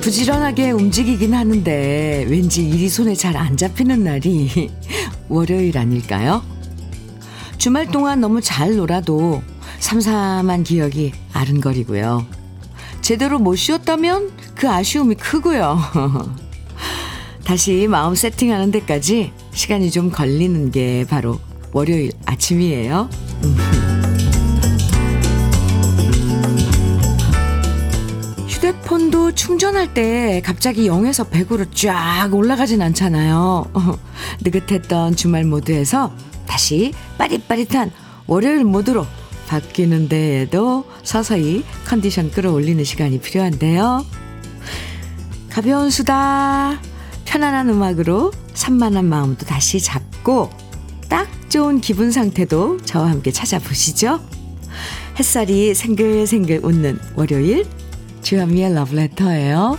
부지런하게 움직이긴 하는데 왠지 일이 손에 잘 안 잡히는 날이 월요일 아닐까요? 주말 동안 너무 잘 놀아도 삼삼한 기억이 아른거리고요. 제대로 못 쉬었다면 그 아쉬움이 크고요. 다시 마음 세팅하는 데까지 시간이 좀 걸리는 게 바로 월요일 아침이에요. 휴대폰도 충전할 때 갑자기 0에서 100으로 쫙 올라가진 않잖아요. 느긋했던 주말 모드에서 다시 빠릿빠릿한 월요일 모드로 바뀌는 데에도 서서히 컨디션 끌어올리는 시간이 필요한데요. 가벼운 수다, 편안한 음악으로 산만한 마음도 다시 잡고 딱 좋은 기분 상태도 저와 함께 찾아보시죠. 햇살이 생글생글 웃는 월요일 주현미의 러브레터예요.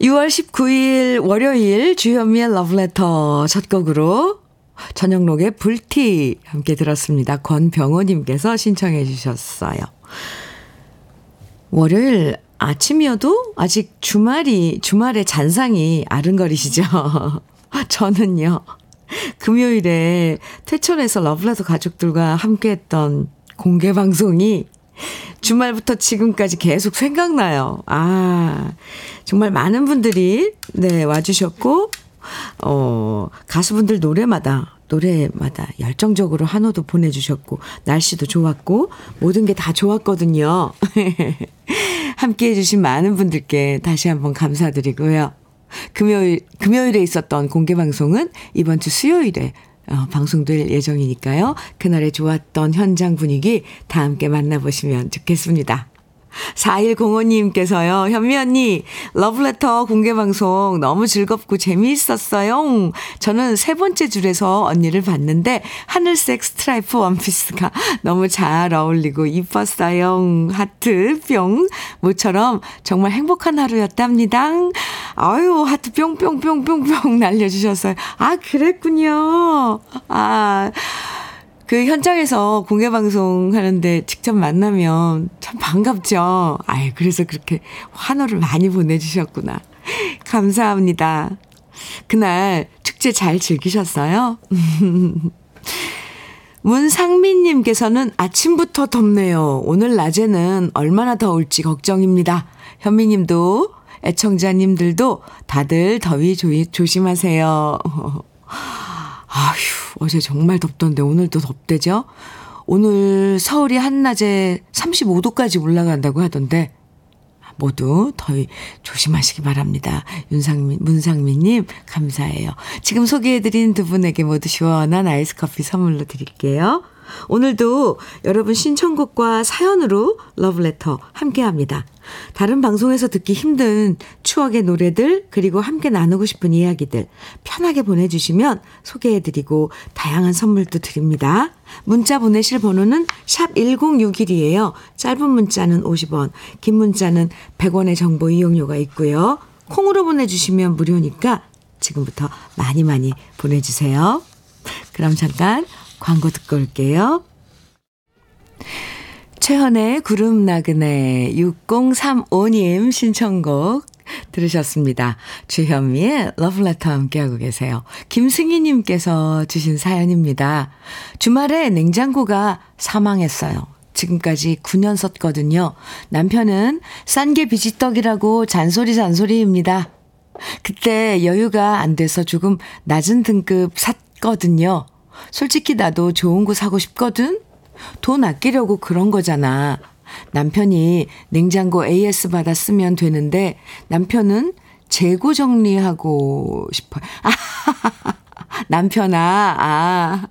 6월 19일 월요일 주현미의 러브레터 첫 곡으로 저녁록의 불티 함께 들었습니다. 권병호님께서 신청해 주셨어요. 월요일 아침이어도 아직 주말이, 주말의 잔상이 아른거리시죠? 저는요, 금요일에 퇴촌해서 러브레터 가족들과 함께 했던 공개 방송이 주말부터 지금까지 계속 생각나요. 아, 정말 많은 분들이, 네, 와주셨고, 어, 가수분들 노래마다, 노래마다 열정적으로 한호도 보내주셨고, 날씨도 좋았고, 모든 게 다 좋았거든요. 함께 해주신 많은 분들께 다시 한번 감사드리고요. 금요일, 금요일에 있었던 공개 방송은 이번 주 수요일에 어, 방송될 예정이니까요. 그날의 좋았던 현장 분위기 다 함께 만나보시면 좋겠습니다. 4105님께서요, 현미 언니, 러브레터 공개방송 너무 즐겁고 재미있었어요. 저는 세 번째 줄에서 언니를 봤는데, 하늘색 스트라이프 원피스가 너무 잘 어울리고 이뻤어요. 하트, 뿅. 모처럼 정말 행복한 하루였답니다. 아유, 하트 뿅뿅뿅뿅뿅 날려주셨어요. 아, 그랬군요. 아. 그 현장에서 공개 방송 하는데 직접 만나면 참 반갑죠. 아유, 그래서 그렇게 환호를 많이 보내주셨구나. 감사합니다. 그날 축제 잘 즐기셨어요? 문상민님께서는 아침부터 덥네요. 오늘 낮에는 얼마나 더울지 걱정입니다. 현미님도 애청자님들도 다들 더위 조심하세요. 아휴, 어제 정말 덥던데 오늘도 덥대죠? 오늘 서울이 한낮에 35도까지 올라간다고 하던데, 모두 더위 조심하시기 바랍니다. 윤상민, 문상민님, 감사해요. 지금 소개해드린 두 분에게 모두 시원한 아이스 커피 선물로 드릴게요. 오늘도 여러분 신청곡과 사연으로 러브레터 함께 합니다. 다른 방송에서 듣기 힘든 추억의 노래들, 그리고 함께 나누고 싶은 이야기들 편하게 보내주시면 소개해드리고 다양한 선물도 드립니다. 문자 보내실 번호는 샵 1061이에요. 짧은 문자는 50원, 긴 문자는 100원의 정보 이용료가 있고요. 콩으로 보내주시면 무료니까 지금부터 많이 많이 보내주세요. 그럼 잠깐 광고 듣고 올게요. 최현의 구름 나그네 6035님 신청곡 들으셨습니다. 주현미의 러브레터 함께하고 계세요. 김승희님께서 주신 사연입니다. 주말에 냉장고가 사망했어요. 지금까지 9년 썼거든요. 남편은 싼 게 비지떡이라고 잔소리 잔소리입니다. 그때 여유가 안 돼서 조금 낮은 등급 샀거든요. 솔직히 나도 좋은 거 사고 싶거든? 돈 아끼려고 그런 거잖아. 남편이 냉장고 AS 받아 쓰면 되는데 남편은 재고 정리하고 싶어요. 아, 남편아, 아,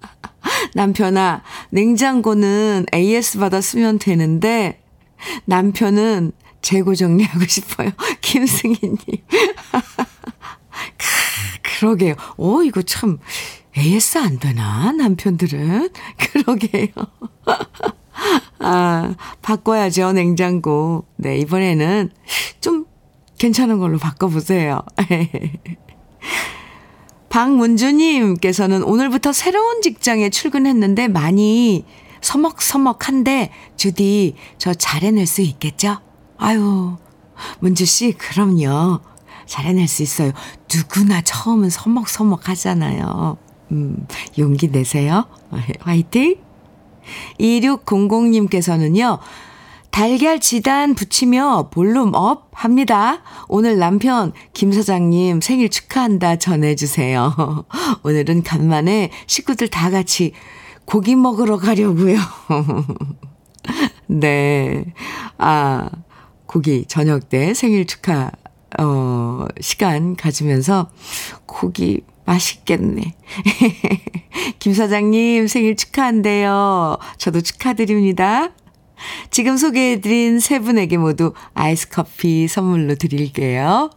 남편아, 냉장고는 AS 받아 쓰면 되는데 남편은 재고 정리하고 싶어요. 김승희님. 그러게요. 오, 이거 참 AS 안 되나? 남편들은? 그러게요. 아, 바꿔야죠, 냉장고. 네, 이번에는 좀 괜찮은 걸로 바꿔보세요. 박문주님께서는 오늘부터 새로운 직장에 출근했는데 많이 서먹서먹한데, 주디, 저 잘해낼 수 있겠죠? 아유, 문주씨, 그럼요. 잘해낼 수 있어요. 누구나 처음은 서먹서먹 하잖아요. 음, 용기 내세요. 화이팅! 2600님께서는요, 달걀 지단 붙이며 volume up 합니다. 오늘 남편 김 사장님 생일 축하한다 전해주세요. 오늘은 간만에 식구들 다 같이 고기 먹으러 가려고요. 네. 아, 고기 저녁 때 생일 축하 어 시간 가지면서 고기 맛있겠네. 김 사장님 생일 축하한대요. 저도 축하드립니다. 지금 소개해드린 세 분에게 모두 아이스 커피 선물로 드릴게요.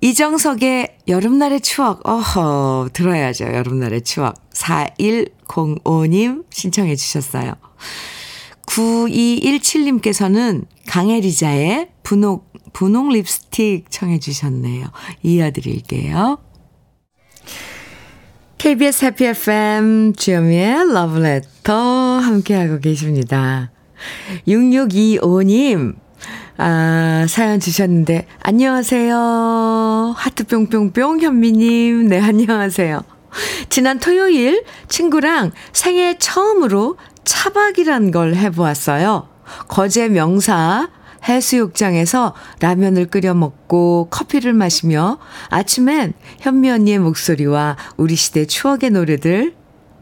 이정석의 여름날의 추억, 어허, 들어야죠. 여름날의 추억. 4105님 신청해 주셨어요. 9217님께서는 강혜리자의 분홍, 분홍 립스틱 청해 주셨네요. 이어드릴게요. KBS 해피 FM 주현미의 러브레터 함께하고 계십니다. 6625님, 아, 사연 주셨는데, 안녕하세요. 하트 뿅뿅뿅 현미님, 네, 안녕하세요. 지난 토요일 친구랑 생애 처음으로 차박이란 걸 해보았어요. 거제 명사 해수욕장에서 라면을 끓여 먹고 커피를 마시며 아침엔 현미 언니의 목소리와 우리 시대 추억의 노래들,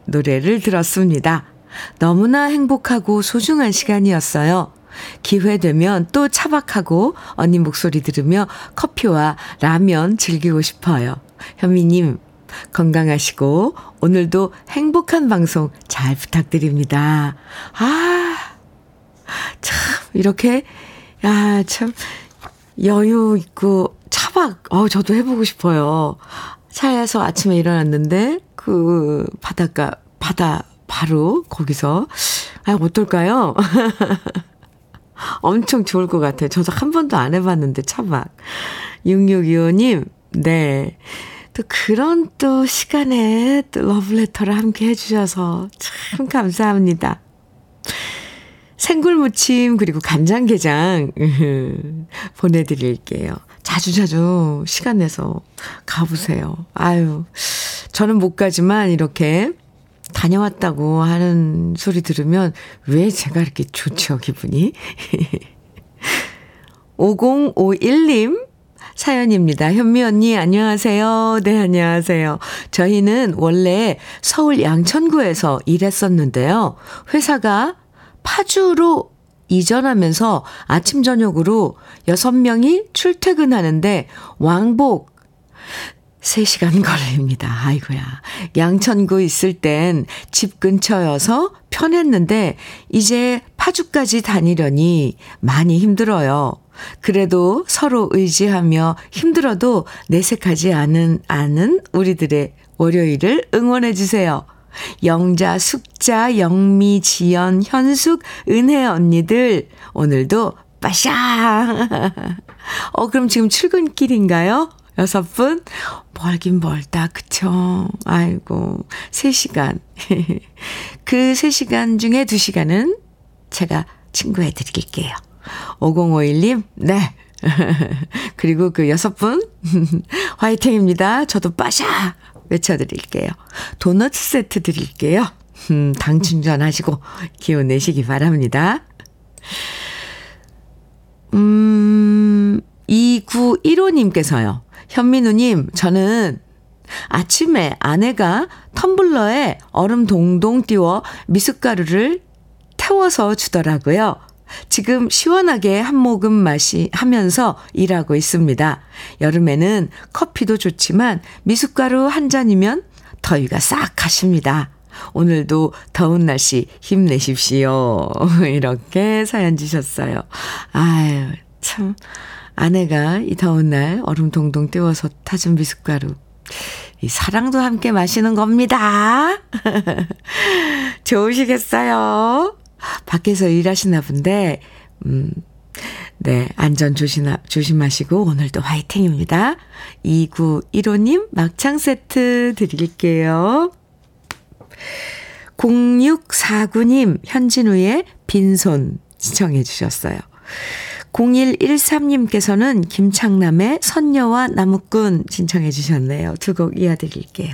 노래를 들었습니다. 너무나 행복하고 소중한 시간이었어요. 기회 되면 또 차박하고 언니 목소리 들으며 커피와 라면 즐기고 싶어요. 현미님, 건강하시고 오늘도 행복한 방송 잘 부탁드립니다. 아, 참, 이렇게 야, 참, 여유 있고, 차박, 어, 저도 해보고 싶어요. 차에서 아침에 일어났는데, 그, 바닷가, 바다, 바로, 거기서, 아, 어떨까요? 엄청 좋을 것 같아요. 저도 한 번도 안 해봤는데, 차박. 6625님, 네. 또 그런 또 시간에 또 러브레터를 함께 해주셔서 참 감사합니다. 생굴무침 그리고 간장게장 보내드릴게요. 자주자주 시간 내서 가보세요. 아유, 저는 못 가지만 이렇게 다녀왔다고 하는 소리 들으면 왜 제가 이렇게 좋죠, 기분이? 5051님 사연입니다. 현미 언니, 안녕하세요. 네, 안녕하세요. 저희는 원래 서울 양천구에서 일했었는데요. 회사가 파주로 이전하면서 아침, 저녁으로 6명이 출퇴근하는데 왕복 3시간 걸립니다. 아이고야. 양천구 있을 땐 집 근처여서 편했는데 이제 파주까지 다니려니 많이 힘들어요. 그래도 서로 의지하며 힘들어도 내색하지 않은, 않은 우리들의 월요일을 응원해 주세요. 영자, 숙자, 영미, 지연, 현숙, 은혜 언니들, 오늘도 빠샤! 어, 그럼 지금 출근길인가요? 여섯 분? 멀긴 멀다, 그쵸? 아이고, 세 시간. 그 세 시간 중에 두 시간은 제가 친구해 드릴게요. 5051님, 네. 그리고 그 여섯 분, 화이팅입니다. 저도 빠샤! 외쳐드릴게요. 도넛 세트 드릴게요. 음, 당 충전하시고 기운 내시기 바랍니다. 음, 2915님께서요. 현민우님, 저는 아침에 아내가 텀블러에 얼음 동동 띄워 미숫가루를 태워서 주더라고요. 지금 시원하게 한 모금 마시 하면서 일하고 있습니다. 여름에는 커피도 좋지만 미숫가루 한 잔이면 더위가 싹 가십니다. 오늘도 더운 날씨 힘내십시오. 이렇게 사연 주셨어요. 아유, 참. 아내가 이 더운 날 얼음 동동 띄워서 타준 미숫가루. 이 사랑도 함께 마시는 겁니다. 좋으시겠어요? 밖에서 일하시나 본데, 음, 네, 안전 조심, 조심하시고 오늘도 화이팅입니다. 2915님 막창 세트 드릴게요. 0649님 현진우의 빈손 시청해 주셨어요. 0113님께서는 김창남의 선녀와 나무꾼 신청해 주셨네요. 두 곡 이어드릴게요.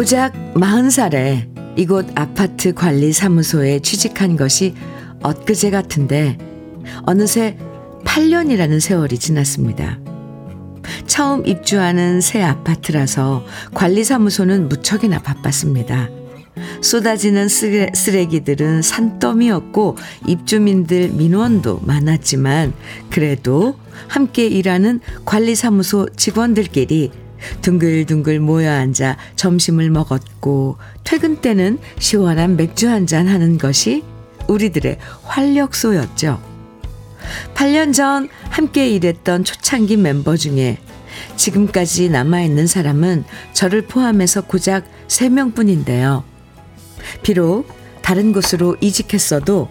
고작 40살에 이곳 아파트 관리 사무소에 취직한 것이 엊그제 같은데 어느새 8년이라는 세월이 지났습니다. 처음 입주하는 새 아파트라서 관리사무소는 무척이나 바빴습니다. 쏟아지는 쓰레, 쓰레기들은 산더미였고 입주민들 민원도 많았지만 그래도 함께 일하는 관리사무소 직원들끼리 둥글둥글 모여 앉아 점심을 먹었고 퇴근 때는 시원한 맥주 한잔 하는 것이 우리들의 활력소였죠. 8년 전 함께 일했던 초창기 멤버 중에 지금까지 남아있는 사람은 저를 포함해서 고작 3명 뿐인데요. 비록 다른 곳으로 이직했어도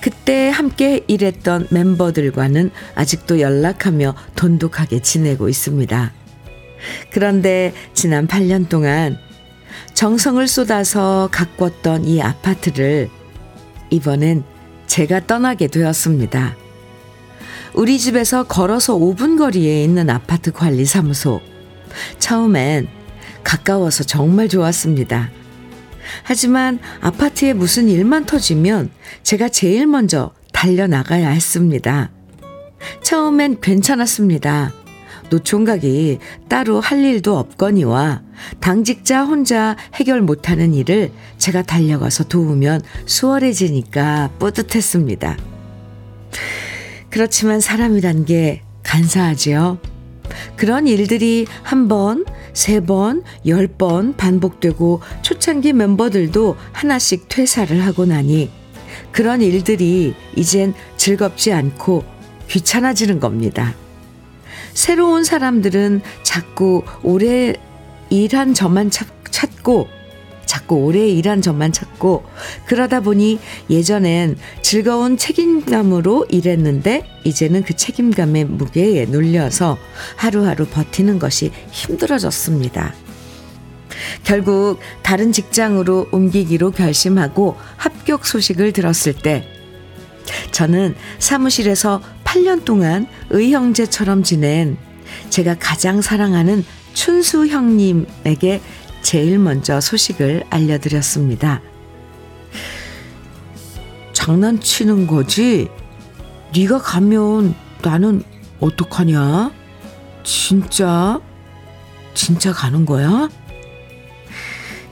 그때 함께 일했던 멤버들과는 아직도 연락하며 돈독하게 지내고 있습니다. 그런데 지난 8년 동안 정성을 쏟아서 가꿨던 이 아파트를 이번엔 제가 떠나게 되었습니다. 우리 집에서 걸어서 5분 거리에 있는 아파트 관리 사무소. 처음엔 가까워서 정말 좋았습니다. 하지만 아파트에 무슨 일만 터지면 제가 제일 먼저 달려나가야 했습니다. 처음엔 괜찮았습니다. 노총각이 따로 할 일도 없거니와 당직자 혼자 해결 못하는 일을 제가 달려가서 도우면 수월해지니까 뿌듯했습니다. 그렇지만 사람이란 게 간사하지요. 그런 일들이 한 번, 세 번, 열 번 반복되고 초창기 멤버들도 하나씩 퇴사를 하고 나니 그런 일들이 이젠 즐겁지 않고 귀찮아지는 겁니다. 새로운 사람들은 자꾸 오래 일한 저만 찾고 자꾸 오래 일한 점만 찾고 그러다 보니 예전엔 즐거운 책임감으로 일했는데 이제는 그 책임감의 무게에 눌려서 하루하루 버티는 것이 힘들어졌습니다. 결국 다른 직장으로 옮기기로 결심하고 합격 소식을 들었을 때 저는 사무실에서 8년 동안 의형제처럼 지낸 제가 가장 사랑하는 춘수 형님에게 제일 먼저 소식을 알려드렸습니다. 장난치는 거지? 네가 가면 나는 어떡하냐? 진짜? 진짜 가는 거야?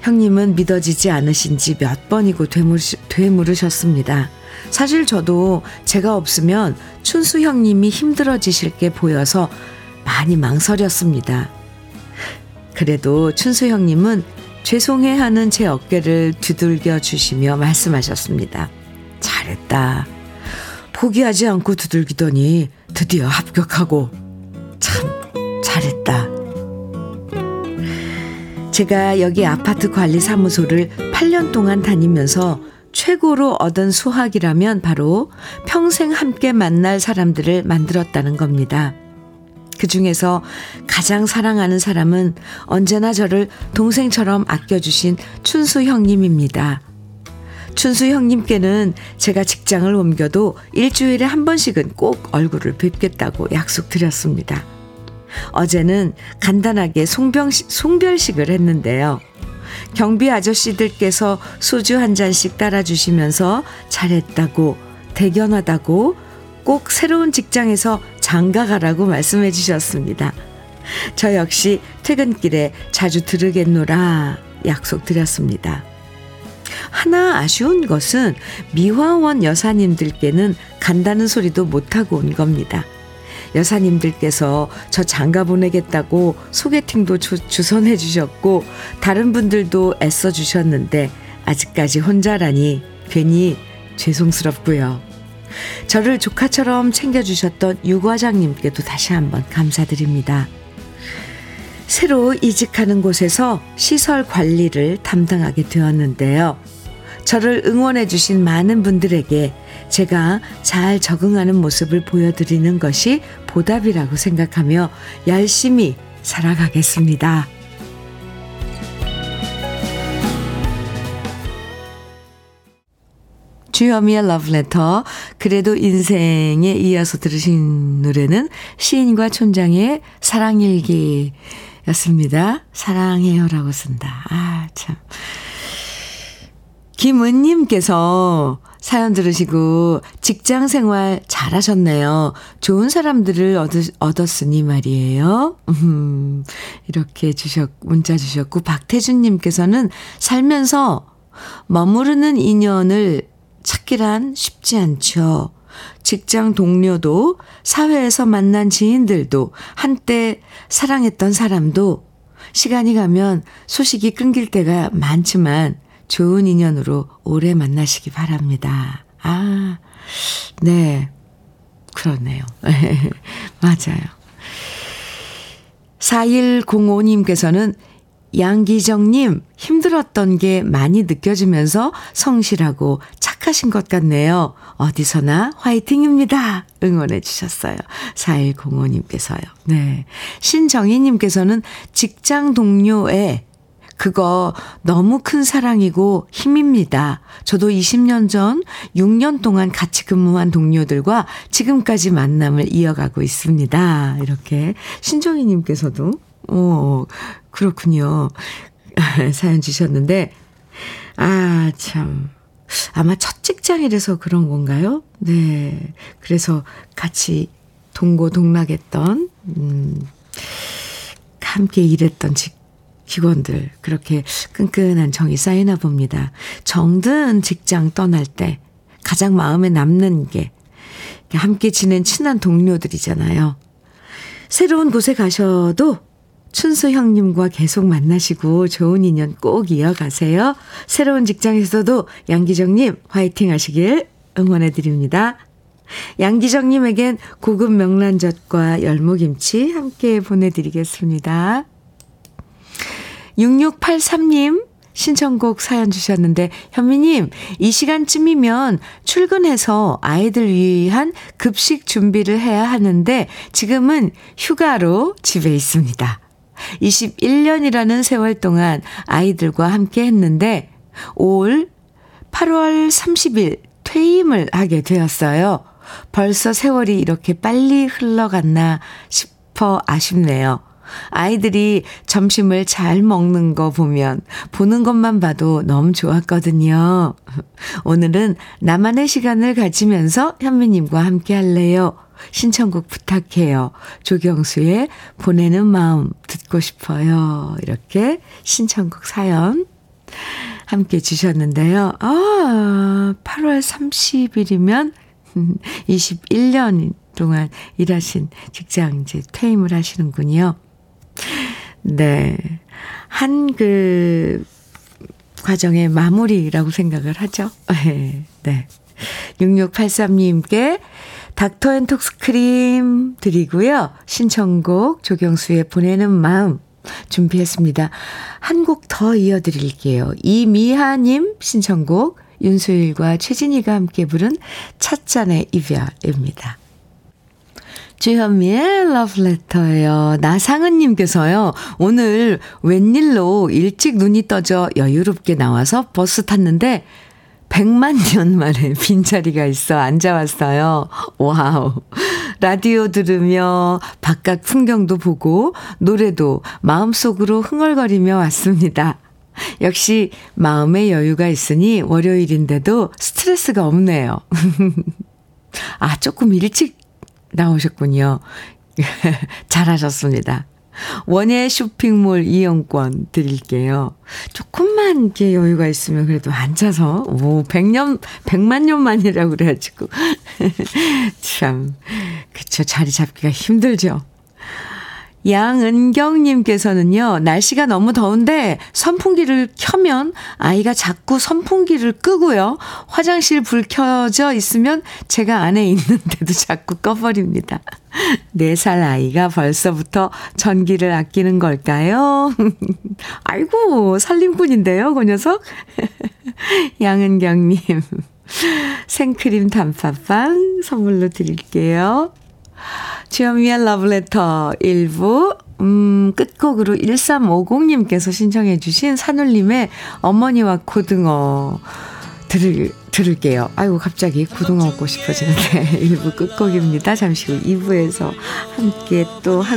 형님은 믿어지지 않으신지 몇 번이고 되물으셨습니다. 사실 저도 제가 없으면 춘수 형님이 힘들어지실 게 보여서 많이 망설였습니다. 그래도 춘수 형님은 죄송해하는 제 어깨를 두들겨 주시며 말씀하셨습니다. 잘했다. 포기하지 않고 두들기더니 드디어 합격하고 참 잘했다. 제가 여기 아파트 관리 사무소를 8년 동안 다니면서 최고로 얻은 수학이라면 바로 평생 함께 만날 사람들을 만들었다는 겁니다. 그 중에서 가장 사랑하는 사람은 언제나 저를 동생처럼 아껴주신 춘수 형님입니다. 춘수 형님께는 제가 직장을 옮겨도 일주일에 한 번씩은 꼭 얼굴을 뵙겠다고 약속드렸습니다. 어제는 간단하게 송병, 송별식을 했는데요. 경비 아저씨들께서 소주 한 잔씩 따라주시면서 잘했다고, 대견하다고, 꼭 새로운 직장에서 장가 가라고 말씀해 주셨습니다. 저 역시 퇴근길에 자주 들으겠노라 약속드렸습니다. 하나 아쉬운 것은 미화원 여사님들께는 간다는 소리도 못하고 온 겁니다. 여사님들께서 저 장가 보내겠다고 소개팅도 주, 주선해 주셨고 다른 분들도 애써 주셨는데 아직까지 혼자라니 괜히 죄송스럽고요. 저를 조카처럼 챙겨주셨던 유과장님께도 다시 한번 감사드립니다. 새로 이직하는 곳에서 시설 관리를 담당하게 되었는데요. 저를 응원해 주신 많은 분들에게 제가 잘 적응하는 모습을 보여드리는 것이 보답이라고 생각하며 열심히 살아가겠습니다. 주현미의 러브레터 그래도 인생에 이어서 들으신 노래는 시인과 촌장의 사랑일기였습니다. 사랑해요라고 쓴다. 아 참. 김은님께서 사연 들으시고 직장 생활 잘하셨네요. 좋은 사람들을 얻었, 으니 말이에요. 음, 이렇게 주셨, 문자 주셨고, 박태준님께서는 살면서 머무르는 인연을 찾기란 쉽지 않죠. 직장 동료도, 사회에서 만난 지인들도, 한때 사랑했던 사람도, 시간이 가면 소식이 끊길 때가 많지만, 좋은 인연으로 오래 만나시기 바랍니다. 아, 네. 그렇네요. 맞아요. 4105님께서는 양기정님, 힘들었던 게 많이 느껴지면서 성실하고 착하신 것 같네요. 어디서나 화이팅입니다. 응원해 주셨어요. 4105님께서요. 네. 신정희님께서는 직장 동료의 그거 너무 큰 사랑이고 힘입니다. 저도 20년 전 6년 동안 같이 근무한 동료들과 지금까지 만남을 이어가고 있습니다. 이렇게 신정희님께서도, 어, 그렇군요. 사연 주셨는데, 아, 참. 아마 첫 직장이라서 그런 건가요? 네. 그래서 같이 동고동락했던, 음, 함께 일했던 직, 직원들 그렇게 끈끈한 정이 쌓이나 봅니다. 정든 직장 떠날 때 가장 마음에 남는 게 함께 지낸 친한 동료들이잖아요. 새로운 곳에 가셔도 춘수 형님과 계속 만나시고 좋은 인연 꼭 이어가세요. 새로운 직장에서도 양기정님 화이팅 하시길 응원해 드립니다. 양기정님에겐 고급 명란젓과 열무김치 함께 보내드리겠습니다. 6683님 신청곡 사연 주셨는데, 현미님, 이 시간쯤이면 출근해서 아이들 위한 급식 준비를 해야 하는데, 지금은 휴가로 집에 있습니다. 21년이라는 세월 동안 아이들과 함께 했는데, 올 8월 30일 퇴임을 하게 되었어요. 벌써 세월이 이렇게 빨리 흘러갔나 싶어 아쉽네요. 아이들이 점심을 잘 먹는 거 보면 보는 것만 봐도 너무 좋았거든요. 오늘은 나만의 시간을 가지면서 현미님과 함께 할래요. 신청곡 부탁해요. 조경수의 보내는 마음 듣고 싶어요. 이렇게 신청곡 사연 함께 주셨는데요. 아, 8월 30일이면 21년 동안 일하신 직장 이제 퇴임을 하시는군요. 네. 한 그 과정의 마무리라고 생각을 하죠. 네. 6683님께 닥터 앤 톡스 크림 드리고요. 신청곡 조경수의 보내는 마음 준비했습니다. 한 곡 더 이어드릴게요. 이미하님 신청곡 윤수일과 최진희가 함께 부른 찻잔의 이별입니다. 주현미의 러브레터예요. 나상은님께서요. 오늘 웬일로 일찍 눈이 떠져 여유롭게 나와서 버스 탔는데 100만 년 만에 빈자리가 있어 앉아왔어요. 와우. 라디오 들으며 바깥 풍경도 보고 노래도 마음속으로 흥얼거리며 왔습니다. 역시 마음의 여유가 있으니 월요일인데도 스트레스가 없네요. 아, 조금 일찍 나오셨군요. 잘하셨습니다. 원예 쇼핑몰 이용권 드릴게요. 조금만 이렇게 여유가 있으면 그래도 앉아서, 오, 100년, 100만 년 만이라고 그래가지고. 참, 그쵸. 자리 잡기가 힘들죠. 양은경님께서는요, 날씨가 너무 더운데 선풍기를 켜면 아이가 자꾸 선풍기를 끄고요. 화장실 불 켜져 있으면 제가 안에 있는데도 자꾸 꺼버립니다. 4살 아이가 벌써부터 전기를 아끼는 걸까요? 아이고, 살림꾼인데요, 그 녀석? 양은경님. 생크림 단팥빵 선물로 드릴게요. 주현미의 러브레터 1부 음, 끝곡으로 1350님께서 신청해 주신 산울림의 어머니와 고등어 들을, 들을게요. 아이고 갑자기 고등어 먹고 싶어지는데 1부 끝곡입니다. 잠시 후 2부에서 함께 또 하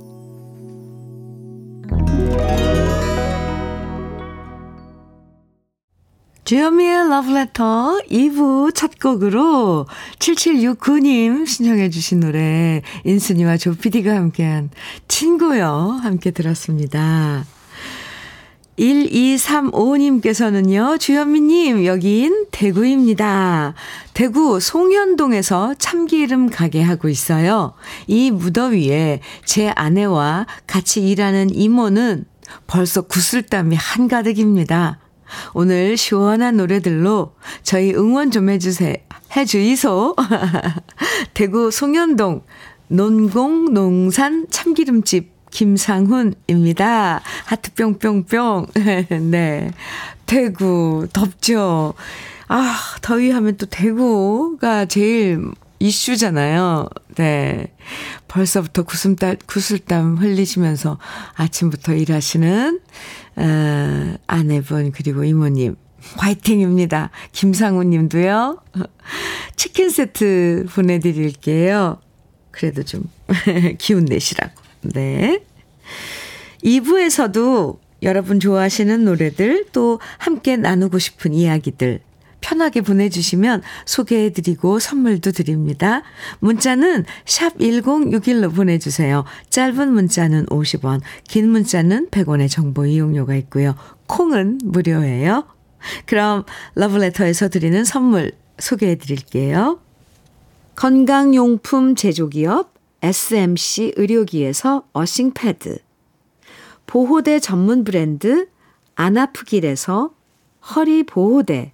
주현미의 Letter 2부 첫 곡으로 7769님 신청해 주신 노래 인순이와 조피디가 함께한 친구요 함께 들었습니다. 1235님께서는요, 주현미님, 여긴 대구입니다. 대구 송현동에서 참기름 가게 하고 있어요. 이 무더위에 제 아내와 같이 일하는 이모는 벌써 구슬땀이 한가득입니다. 오늘 시원한 노래들로 저희 응원 좀 해주세요. 해주이소. 대구 송현동 논공 농산 참기름집 김상훈입니다. 하트 뿅뿅뿅. 네. 대구, 덥죠? 아, 더위 하면 또 대구가 제일 이슈잖아요. 네. 벌써부터 구슬땀, 구슬땀 흘리시면서 아침부터 일하시는, 어, 아내분, 그리고 이모님. 화이팅입니다. 김상훈 님도요. 치킨 세트 보내드릴게요. 그래도 좀 기운 내시라고. 네. 2부에서도 여러분 좋아하시는 노래들 또 함께 나누고 싶은 이야기들 편하게 보내주시면 소개해드리고 선물도 드립니다. 문자는 샵 1061로 보내주세요. 짧은 문자는 50원, 긴 문자는 100원의 정보 이용료가 있고요. 콩은 무료예요. 그럼 러브레터에서 드리는 선물 소개해드릴게요. 건강용품 제조기업 SMC 의료기에서 어싱 패드, 보호대 전문 브랜드 안아프길에서 허리 보호대,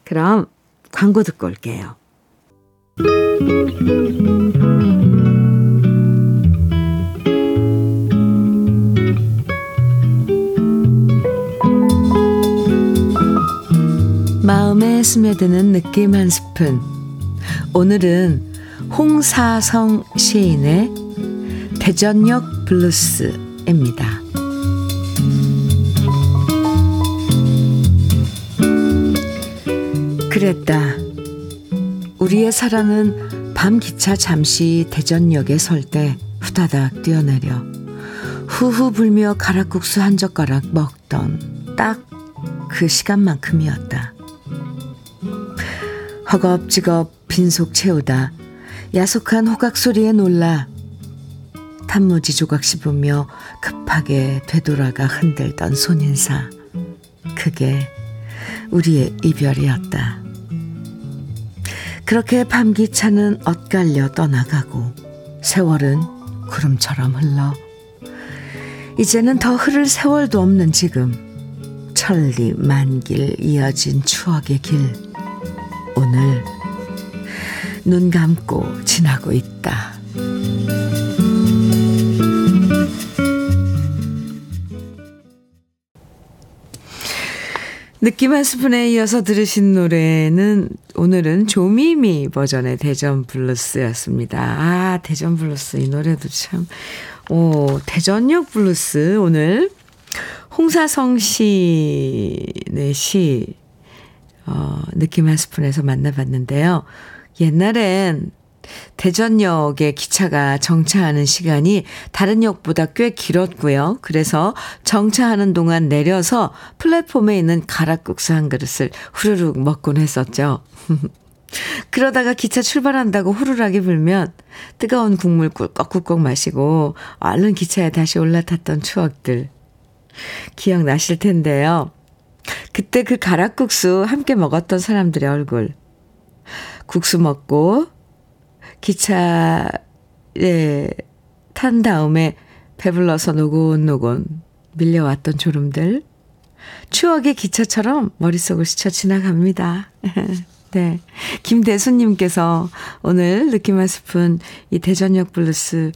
그럼 광고 듣고 올게요. 마음에 스며드는 느낌 한 스푼. 오늘은 홍사성 시인의 대전역 블루스입니다. 그랬다. 우리의 사랑은 밤 기차 잠시 대전역에 설 때 후다닥 뛰어내려 후후 불며 가락국수 한 젓가락 먹던 딱 그 시간만큼이었다. 허겁지겁 빈속 채우다 야속한 호각 소리에 놀라 단무지 조각 씹으며 급하게 되돌아가 흔들던 손인사. 그게 우리의 이별이었다. 그렇게 밤기차는 엇갈려 떠나가고 세월은 구름처럼 흘러 이제는 더 흐를 세월도 없는 지금 천리 만길 이어진 추억의 길 오늘 눈 감고 지나고 있다. 느낌 한 스푼에 이어서 들으신 노래는 오늘은 조미미 버전의 대전 블루스였습니다. 아, 대전 블루스 이 노래도 참, 오, 대전역 블루스 오늘 홍사성 씨의 시, 어, 느낌 한 스푼에서 만나봤는데요. 옛날엔 대전역에 기차가 정차하는 시간이 다른 역보다 꽤 길었고요. 그래서 정차하는 동안 내려서 플랫폼에 있는 가락국수 한 그릇을 후루룩 먹곤 했었죠. 그러다가 기차 출발한다고 후루락이 불면 뜨거운 국물 꿀꺽꿀꺽 마시고 얼른 기차에 다시 올라탔던 추억들 기억나실 텐데요. 그때 그 가락국수 함께 먹었던 사람들의 얼굴. 국수 먹고 기차에 탄 다음에 배불러서 노곤노곤 밀려왔던 졸음들. 추억의 기차처럼 머릿속을 스쳐 지나갑니다. 네. 김대수님께서 오늘 느낌 한 스푼 이 대전역 블루스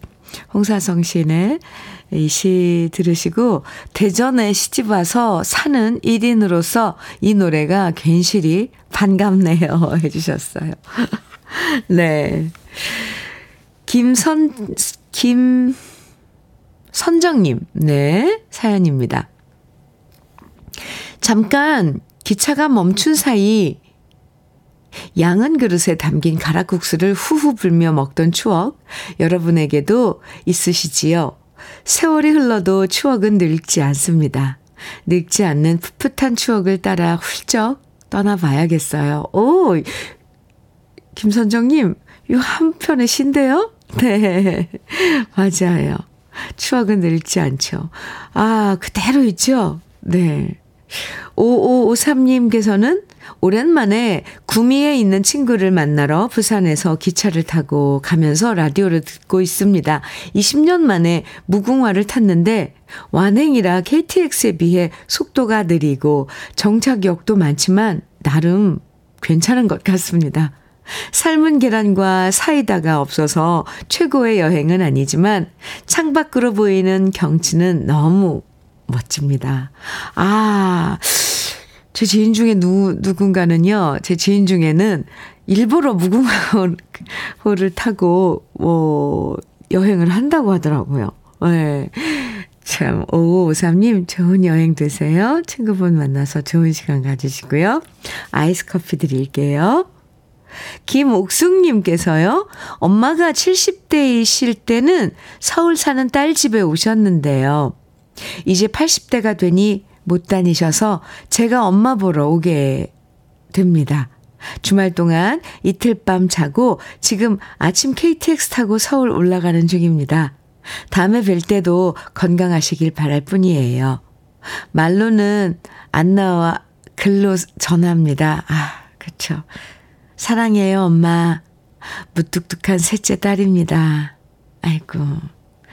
홍사성 시인의 이 시 들으시고 대전에 시집 와서 사는 1인으로서 이 노래가 괜시리 반갑네요 해주셨어요. 네. 김선, 김선정님, 네, 사연입니다. 잠깐 기차가 멈춘 사이 양은 그릇에 담긴 가락국수를 후후 불며 먹던 추억 여러분에게도 있으시지요? 세월이 흘러도 추억은 늙지 않습니다. 늙지 않는 풋풋한 추억을 따라 훌쩍 떠나봐야겠어요. 오, 김선정님, 이 한편의 신데요? 네, 맞아요. 추억은 늙지 않죠. 아, 그대로 있죠? 네. 5553님께서는 오랜만에 구미에 있는 친구를 만나러 부산에서 기차를 타고 가면서 라디오를 듣고 있습니다. 20년 만에 무궁화를 탔는데 완행이라 KTX에 비해 속도가 느리고 정착역도 많지만 나름 괜찮은 것 같습니다. 삶은 계란과 사이다가 없어서 최고의 여행은 아니지만 창밖으로 보이는 경치는 너무 멋집니다. 아, 제 지인 중에 누, 누군가는요, 제 지인 중에는 일부러 무궁화호를 타고, 뭐, 여행을 한다고 하더라고요. 네. 참, 5553님, 좋은 여행 되세요. 친구분 만나서 좋은 시간 가지시고요. 아이스 커피 드릴게요. 김옥숙님께서요, 엄마가 70대이실 때는 서울 사는 딸 집에 오셨는데요. 이제 80대가 되니 못 다니셔서 제가 엄마 보러 오게 됩니다. 주말 동안 이틀 밤 자고 지금 아침 KTX 타고 서울 올라가는 중입니다. 다음에 뵐 때도 건강하시길 바랄 뿐이에요. 말로는 안 나와 글로 전합니다. 아, 그쵸. 사랑해요, 엄마. 무뚝뚝한 셋째 딸입니다. 아이고,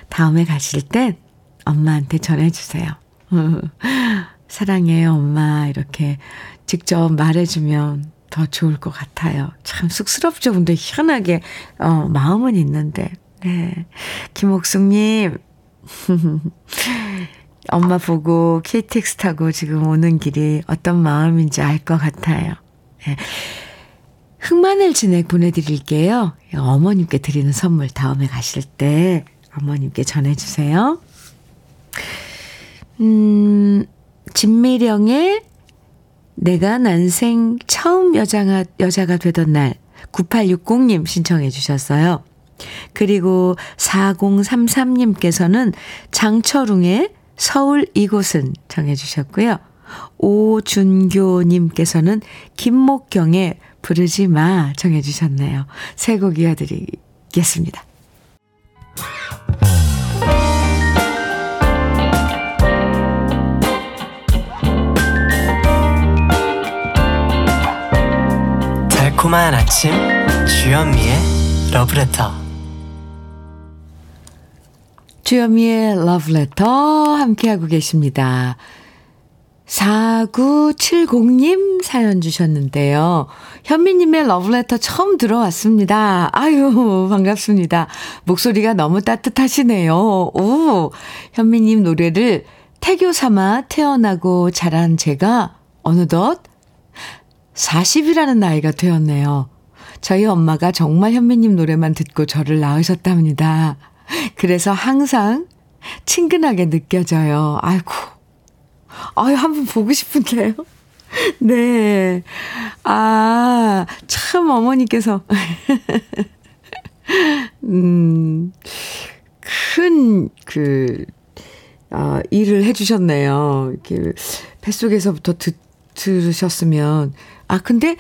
다음에 가실 땐 엄마한테 전해주세요. 사랑해요, 엄마. 이렇게 직접 말해주면 더 좋을 것 같아요. 참 쑥스럽죠. 근데 희한하게, 어, 마음은 있는데. 네. 김옥숙님. 엄마 보고 KTX 타고 지금 오는 길이 어떤 마음인지 알 것 같아요. 네. 흑마늘 진액 보내드릴게요. 어머님께 드리는 선물 다음에 가실 때 어머님께 전해주세요. 음, 진미령의 내가 난생 처음 여자가, 여자가 되던 날 9860님 신청해 주셨어요. 그리고 4033님께서는 장철웅의 서울 이곳은 정해 주셨고요. 오준교님께서는 김목경의 부르지 마 정해 주셨네요. 세곡 이어드리겠습니다. 달콤한 아침 주현미의 러브레터 주현미의 러브레터 함께하고 계십니다. 4970님 사연 주셨는데요. 현미님의 러브레터 처음 들어왔습니다. 아유, 반갑습니다. 목소리가 너무 따뜻하시네요. 오, 현미님 노래를 태교 삼아 태어나고 자란 제가 어느덧 40이라는 나이가 되었네요. 저희 엄마가 정말 현미님 노래만 듣고 저를 낳으셨답니다. 그래서 항상 친근하게 느껴져요. 아이고. 아유, 한번 보고 싶은데요. 네. 아, 참 어머니께서. 음, 큰, 그, 아, 일을 해주셨네요. 이렇게, 뱃속에서부터 듣, 들으셨으면. 아, 근데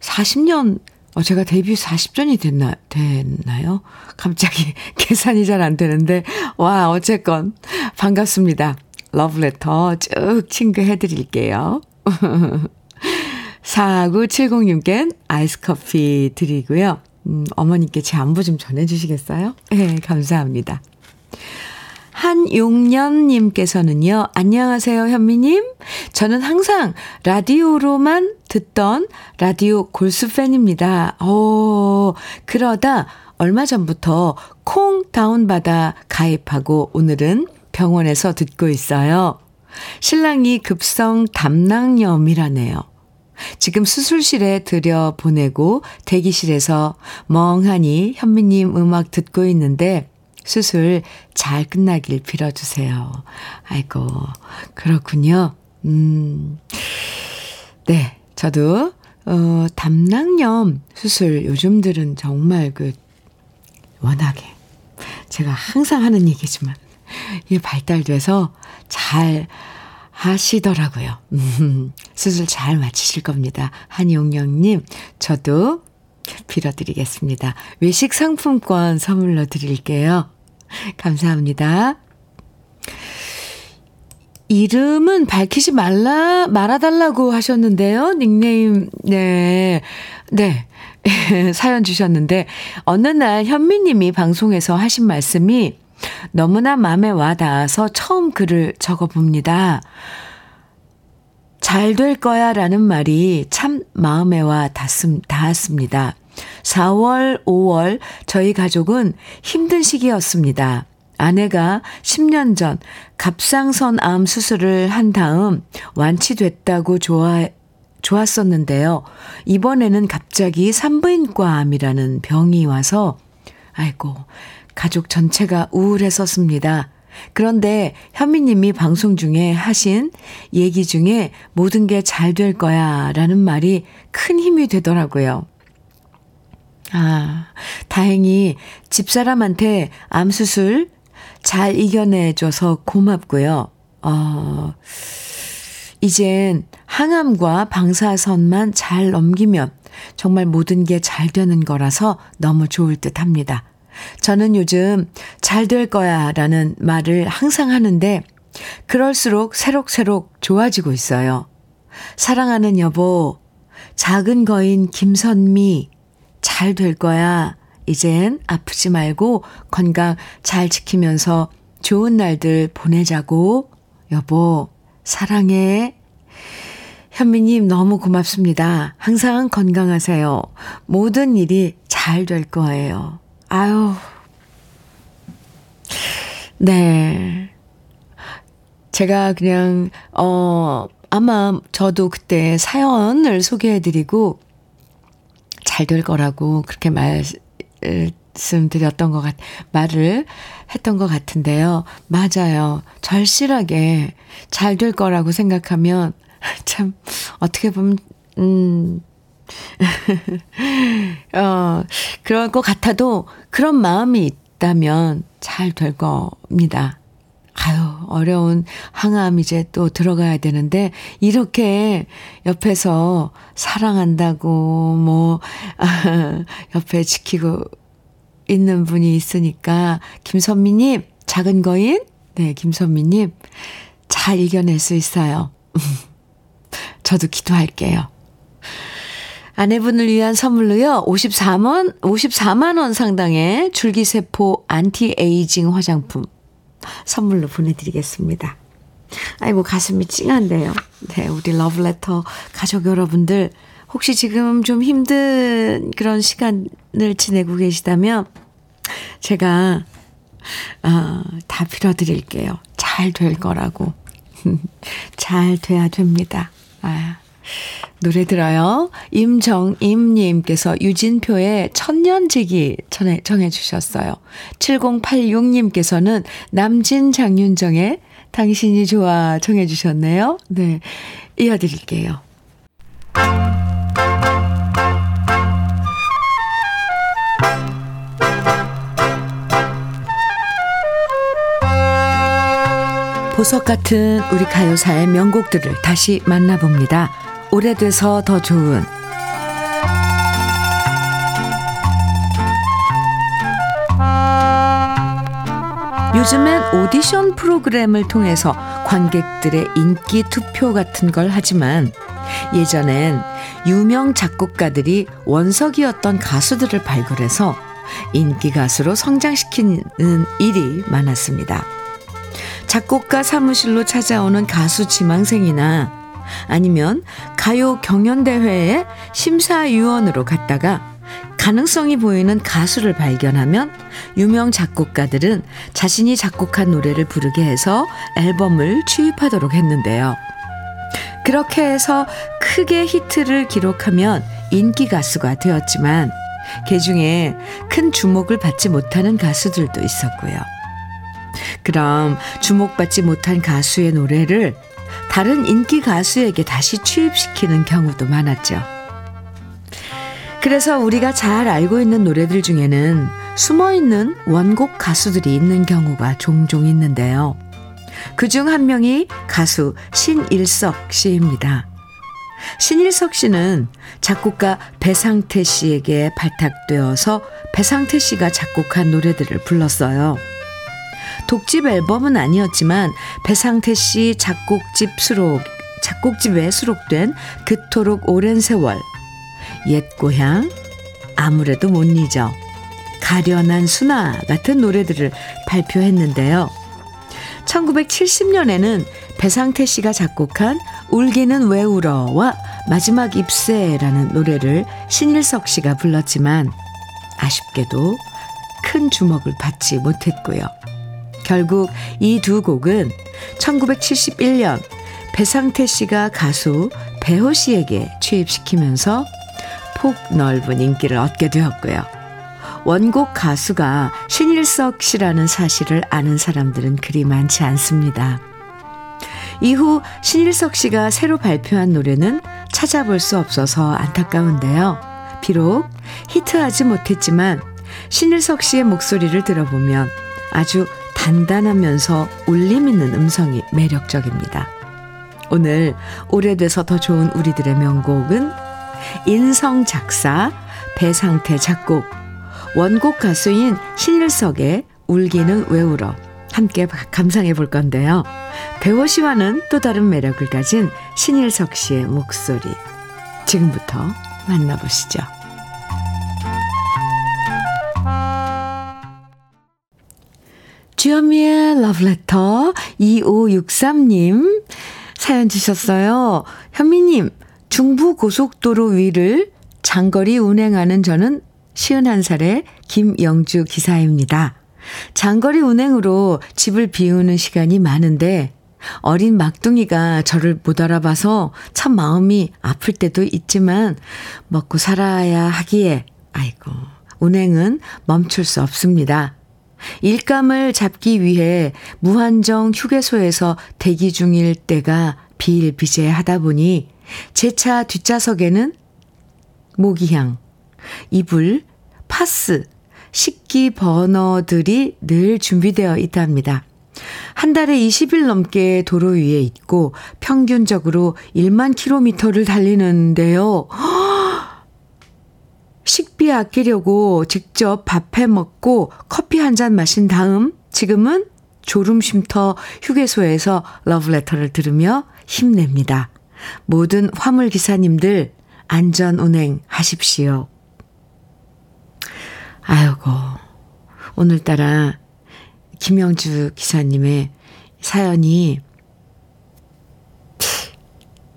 40년, 어, 제가 데뷔 40전이 됐나, 됐나요? 갑자기 계산이 잘 안 되는데, 와, 어쨌건, 반갑습니다. 러브레터 쭉 친구해 드릴게요. 4970님께 아이스 커피 드리고요. 음, 어머님께 제 안부 좀 전해주시겠어요? 네, 감사합니다. 한용년님께서는요, 안녕하세요, 현미님. 저는 항상 라디오로만 듣던 라디오 골수 팬입니다. 오, 그러다 얼마 전부터 콩 다운받아 가입하고 오늘은 병원에서 듣고 있어요. 신랑이 급성 담낭염이라네요. 지금 수술실에 들여 보내고 대기실에서 멍하니 현미님 음악 듣고 있는데 수술 잘 끝나길 빌어주세요. 아이고, 그렇군요. 음, 네, 저도, 어, 담낭염 수술 요즘들은 정말 그, 워낙에, 제가 항상 하는 얘기지만, 이게 발달돼서 잘 하시더라고요. 음, 수술 잘 마치실 겁니다. 한용영님, 저도 빌어드리겠습니다. 외식 상품권 선물로 드릴게요. 감사합니다. 이름은 밝히지 말라, 말아달라고 하셨는데요. 닉네임, 네. 네. 사연 주셨는데, 어느 날 현미님이 방송에서 하신 말씀이 너무나 마음에 와 닿아서 처음 글을 적어 봅니다. 잘 될 거야 라는 말이 참 마음에 와 닿았음, 닿았습니다. 4월, 5월 저희 가족은 힘든 시기였습니다. 아내가 10년 전 갑상선 암 수술을 한 다음 완치됐다고 좋아, 좋았었는데요. 이번에는 갑자기 산부인과 암이라는 병이 와서, 아이고, 가족 전체가 우울했었습니다. 그런데 현미님이 방송 중에 하신 얘기 중에 모든 게 잘 될 거야 라는 말이 큰 힘이 되더라고요. 아, 다행히 집사람한테 암수술 잘 이겨내줘서 고맙고요. 어, 이젠 항암과 방사선만 잘 넘기면 정말 모든 게 잘 되는 거라서 너무 좋을 듯 합니다. 저는 요즘 잘 될 거야 라는 말을 항상 하는데 그럴수록 새록새록 좋아지고 있어요. 사랑하는 여보, 작은 거인 김선미, 잘 될 거야. 이젠 아프지 말고 건강 잘 지키면서 좋은 날들 보내자고. 여보, 사랑해. 현미님 너무 고맙습니다. 항상 건강하세요. 모든 일이 잘 될 거예요. 아유. 네. 제가 그냥, 어, 아마 저도 그때 사연을 소개해드리고 잘 될 거라고 그렇게 말씀드렸던 것 같, 말을 했던 것 같은데요. 맞아요. 절실하게 잘 될 거라고 생각하면 참, 어떻게 보면, 음, 어, 그럴 것 같아도 그런 마음이 있다면 잘 될 겁니다. 아유, 어려운 항암 이제 또 들어가야 되는데, 이렇게 옆에서 사랑한다고, 뭐, 아, 옆에 지키고 있는 분이 있으니까, 김선미님, 작은 거인? 네, 김선미님, 잘 이겨낼 수 있어요. 저도 기도할게요. 아내분을 위한 선물로요, 54만, 54만 원 상당의 줄기세포 안티에이징 화장품 선물로 보내드리겠습니다. 아이고, 가슴이 찡한데요. 네, 우리 러브레터 가족 여러분들, 혹시 지금 좀 힘든 그런 시간을 지내고 계시다면, 제가, 어, 다 빌어드릴게요. 잘 될 거라고. 잘 돼야 됩니다. 아. 노래 들어요. 임정임님께서 유진표의 천년지기 전해, 정해주셨어요. 7086님께서는 남진 장윤정의 당신이 좋아 정해주셨네요. 네. 이어드릴게요. 보석 같은 우리 가요사의 명곡들을 다시 만나봅니다. 오래돼서 더 좋은 요즘엔 오디션 프로그램을 통해서 관객들의 인기 투표 같은 걸 하지만 예전엔 유명 작곡가들이 원석이었던 가수들을 발굴해서 인기 가수로 성장시키는 일이 많았습니다. 작곡가 사무실로 찾아오는 가수 지망생이나 아니면 가요 경연대회에 심사위원으로 갔다가 가능성이 보이는 가수를 발견하면 유명 작곡가들은 자신이 작곡한 노래를 부르게 해서 앨범을 취입하도록 했는데요. 그렇게 해서 크게 히트를 기록하면 인기 가수가 되었지만, 그 중에 큰 주목을 받지 못하는 가수들도 있었고요. 그럼 주목받지 못한 가수의 노래를 다른 인기 가수에게 다시 취입시키는 경우도 많았죠. 그래서 우리가 잘 알고 있는 노래들 중에는 숨어 있는 원곡 가수들이 있는 경우가 종종 있는데요. 그 중 한 명이 가수 신일석 씨입니다. 신일석 씨는 작곡가 배상태 씨에게 발탁되어서 배상태 씨가 작곡한 노래들을 불렀어요. 독집 앨범은 아니었지만 배상태 씨 작곡집 수록 작곡집에 수록된 그토록 오랜 세월 옛 고향 아무래도 못 잊어 가련한 수나 같은 노래들을 발표했는데요. 1970년에는 배상태 씨가 작곡한 울기는 왜 울어와 마지막 입새라는 노래를 신일석 씨가 불렀지만 아쉽게도 큰 주목을 받지 못했고요. 결국 이 두 곡은 1971년 배상태 씨가 가수 배호 씨에게 취입시키면서 폭 넓은 인기를 얻게 되었고요. 원곡 가수가 신일석 씨라는 사실을 아는 사람들은 그리 많지 않습니다. 이후 신일석 씨가 새로 발표한 노래는 찾아볼 수 없어서 안타까운데요. 비록 히트하지 못했지만 신일석 씨의 목소리를 들어보면 아주 단단하면서 울림 있는 음성이 매력적입니다. 오늘 오래돼서 더 좋은 우리들의 명곡은 인성 작사, 배상태 작곡, 원곡 가수인 신일석의 울기는 왜 울어 함께 감상해 볼 건데요. 배호 씨와는 또 다른 매력을 가진 신일석 씨의 목소리. 지금부터 만나보시죠. 주현미의 러브레터 2563님 사연 주셨어요. 현미님, 중부 고속도로 위를 장거리 운행하는 저는 51살의 김영주 기사입니다. 장거리 운행으로 집을 비우는 시간이 많은데 어린 막둥이가 저를 못 알아봐서 참 마음이 아플 때도 있지만 먹고 살아야 하기에 아이고 운행은 멈출 수 없습니다. 일감을 잡기 위해 무한정 휴게소에서 대기 중일 때가 비일비재하다 보니 제 차 뒷좌석에는 모기향, 이불, 파스, 식기 버너들이 늘 준비되어 있답니다. 한 달에 20일 넘게 도로 위에 있고 평균적으로 1만 킬로미터를 달리는데요. 식비 아끼려고 직접 밥해 먹고 커피 한 잔 마신 다음 지금은 졸음 쉼터 휴게소에서 러브레터를 들으며 힘냅니다. 모든 화물 기사님들 안전 운행 하십시오. 아이고, 오늘따라 김영주 기사님의 사연이,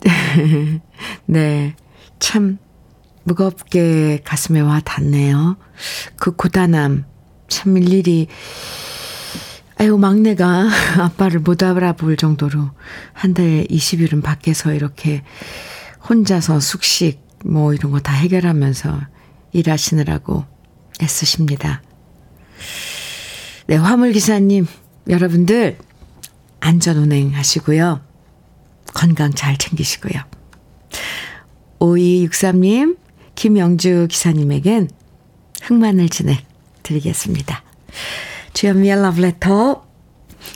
네, 참 무겁게 가슴에 와 닿네요. 그 고단함, 참 일일이, 아유, 막내가 아빠를 못 알아볼 정도로 한 달에 20일은 밖에서 이렇게 혼자서 숙식, 뭐 이런 거 다 해결하면서 일하시느라고 애쓰십니다. 네, 화물기사님, 여러분들, 안전운행 하시고요. 건강 잘 챙기시고요. 5263님, 김영주 기사님에겐 흑마늘 진액 드리겠습니다. 주현미의 러브레터.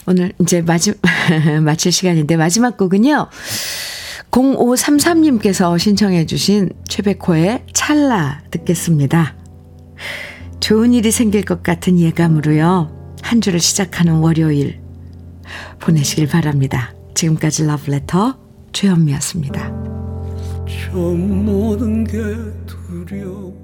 오늘 이제 마지, 마칠 시간인데 마지막 곡은요. 0533님께서 신청해 주신 최백호의 찰나 듣겠습니다. 좋은 일이 생길 것 같은 예감으로요. 한 주를 시작하는 월요일 보내시길 바랍니다. 지금까지 러브레터 최현미였습니다. 저 모든 게 두려워